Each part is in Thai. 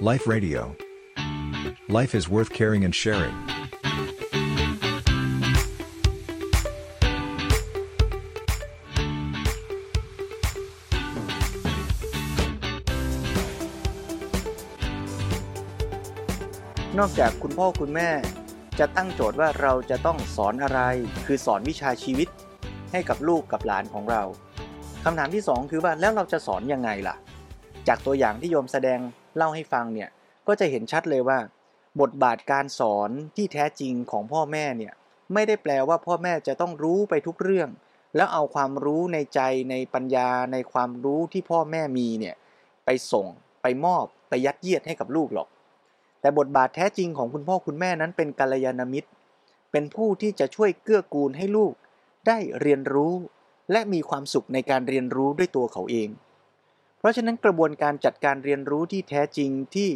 Life Radio. Life is worth caring and sharing. นอกจากคุณพ่อคุณแม่ จะตั้งโจทย์ว่าเราจะต้องสอนอะไร คือสอนวิชาชีวิต ให้กับลูกกับหลานของเราคำถามที่สองคือว่าแล้วเราจะสอนยังไงล่ะ จากตัวอย่างที่โยมแสดง เล่าให้ฟังเนี่ยก็จะเห็นชัดเลยว่า บทบาทการสอนที่แท้จริงของพ่อแม่เนี่ยไม่ได้แปลว่าพ่อแม่จะต้องรู้ไปทุกเรื่อง แล้วเอาความรู้ในใจในปัญญาในความรู้ที่พ่อแม่มีเนี่ยไปส่งไปมอบไปยัดเยียดให้กับลูกหรอก แต่บทบาทแท้จริงของคุณพ่อคุณแม่นั้นเป็นกัลยาณมิตร เป็นผู้ที่จะช่วยเกื้อกูลให้ลูกได้เรียนรู้ และมีความสุขในการเรียนรู้ด้วยตัวเขาเอง ราะฉะนั้นกระบวนการจัดการเรียนรู้ที่แท้จริงที่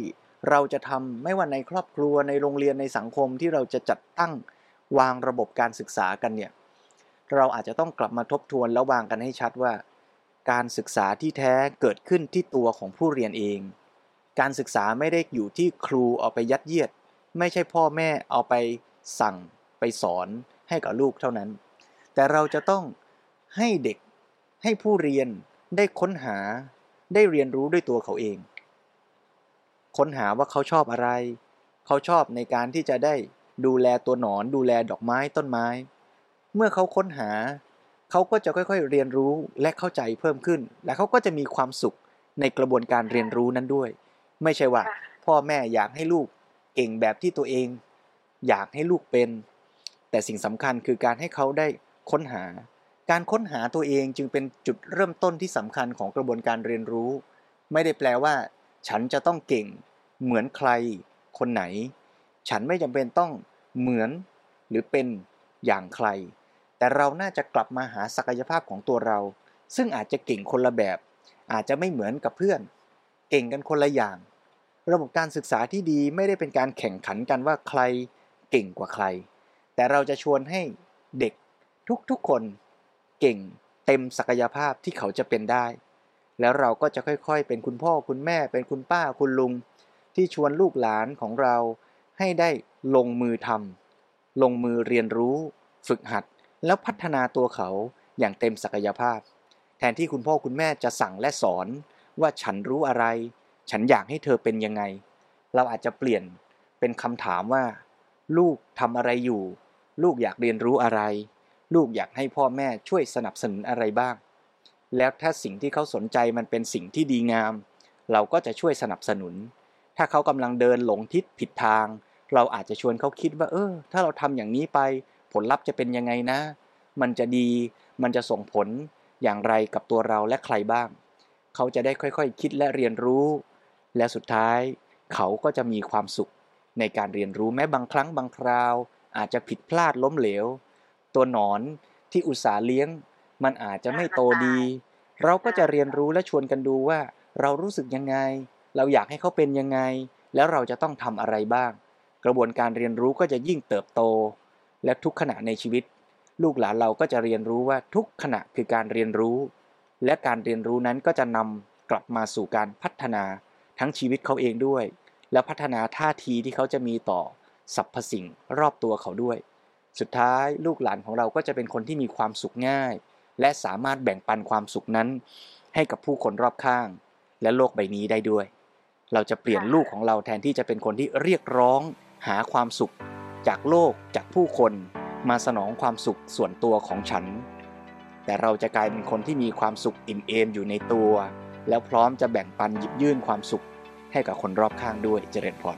เราจะทำไม่ว่าในครอบครัวในโรงเรียนในสังคมที่เราจะจัดตั้งวางระบบการศึกษากันเนี่ยเราอาจจะต้องกลับมาทบทวนแล้ววางกันให้ชัดว่า การศึกษาที่แท้เกิดขึ้นที่ตัวของผู้เรียนเอง การศึกษาไม่ได้อยู่ที่ครูเอาไปยัดเยียด ไม่ใช่พ่อแม่เอาไปสั่งไปสอนให้กับลูกเท่านั้น แต่เราจะต้องให้เด็กให้ผู้เรียนได้ค้นหา ได้เรียนรู้ด้วยตัวเขาเอง ค้นหาว่าเขาชอบอะไร เขาชอบในการที่จะได้ดูแลตัวหนอนดูแลดอกไม้ต้นไม้ เมื่อเขาค้นหา เขาก็จะค่อยๆเรียนรู้และเข้าใจเพิ่มขึ้น และเขาก็จะมีความสุขในกระบวนการเรียนรู้นั้นด้วย ไม่ใช่ว่า พ่อแม่อยากให้ลูกเก่งแบบที่ตัวเอง อยากให้ลูกเป็น แต่สิ่งสำคัญคือการให้เขาได้ค้นหา การค้นหาตัวเองจึงเป็นจุดเริ่มต้นที่สำคัญของกระบวนการเรียนรู้ ไม่ได้แปลว่า ฉันจะต้องเก่ง เหมือนใคร คนไหน ฉันไม่จำเป็นต้องเหมือน หรือเป็นอย่างใคร แต่เราน่าจะกลับมาหาศักยภาพของตัวเรา ซึ่งอาจจะเก่งคนละแบบ อาจจะไม่เหมือนกับเพื่อน เก่งกันคนละอย่าง ระบบการศึกษาที่ดีไม่ได้เป็นการแข่งขันกันว่าใคร เก่งกว่าใคร แต่เราจะชวนให้เด็กทุกๆคน เก่งเต็มศักยภาพที่เขาจะเป็นได้ แล้วเราก็จะค่อยๆ เป็นคุณพ่อคุณแม่ เป็นคุณป้าคุณลุง ที่ชวนลูกหลานของเรา ให้ได้ลงมือทำลงมือเรียนรู้ ฝึกหัด แล้วพัฒนาตัวเขาอย่างเต็มศักยภาพ แทนที่คุณพ่อคุณแม่จะสั่งและสอน ว่าฉันรู้อะไร ฉันอยากให้เธอเป็นยังไง เราอาจจะเปลี่ยนเป็นคำถามว่า ลูกทำอะไรอยู่ ลูกอยากเรียนรู้อะไร ลูกอยากให้พ่อแม่ช่วยสนับสนุนอะไรบ้าง แล้วถ้าสิ่งที่เขาสนใจมันเป็นสิ่งที่ดีงาม เราก็จะช่วยสนับสนุน ถ้าเขากำลังเดินหลงทิศผิดทาง เราอาจจะชวนเขาคิดว่า เออ ถ้าเราทำอย่างนี้ไป ผลลัพธ์จะเป็นยังไงนะ มันจะดี มันจะส่งผลอย่างไรกับตัวเราและใครบ้าง เขาจะได้ค่อยๆคคิดและเรียนรู้ และสุดท้าย เขาก็จะมีความสุข ในการเรียนรู้แม้บางครั้งบางคราว อาจจะผิดพลาดล้มเหลว ตัวหนอนที่อุตสาห์เลี้ยง มันอาจจะไม่โตดี เราก็จะเรียนรู้และชวนกันดูว่า เรารู้สึกยังไง เราอยากให้เขาเป็นยังไง แล้วเราจะต้องทำอะไรบ้าง กระบวนการเรียนรู้ก็จะยิ่งเติบโต และทุกขณะในชีวิต ลูกหลานเราก็จะเรียนรู้ว่าทุกขณะคือการเรียนรู้ และการเรียนรู้นั้นก็จะนำกลับมาสู่การพัฒนาทั้งชีวิตเขาเองด้วย แล้วพัฒนาท่าทีที่เขาจะมีต่อสรรพสิ่งรอบตัวเขาด้วย สุดท้ายลูกหลานของเราก็จะเป็นคนที่มีความสุขง่าย และสามารถแบ่งปันความสุขนั้น ให้กับผู้คนรอบข้าง และโลกใบนี้ได้ด้วย เราจะเปลี่ยนลูกของเราแทนที่จะเป็นคนที่เรียกร้อง หาความสุข จากโลกจากผู้คน มาสนองความสุขส่วนตัวของฉัน แต่เราจะกลายเป็นคนที่มีความสุขอิ่มเอมอยู่ในตัว แล้วพร้อมจะแบ่งปันหยิบยื่นความสุขให้กับคนรอบข้างด้วยเจริญพร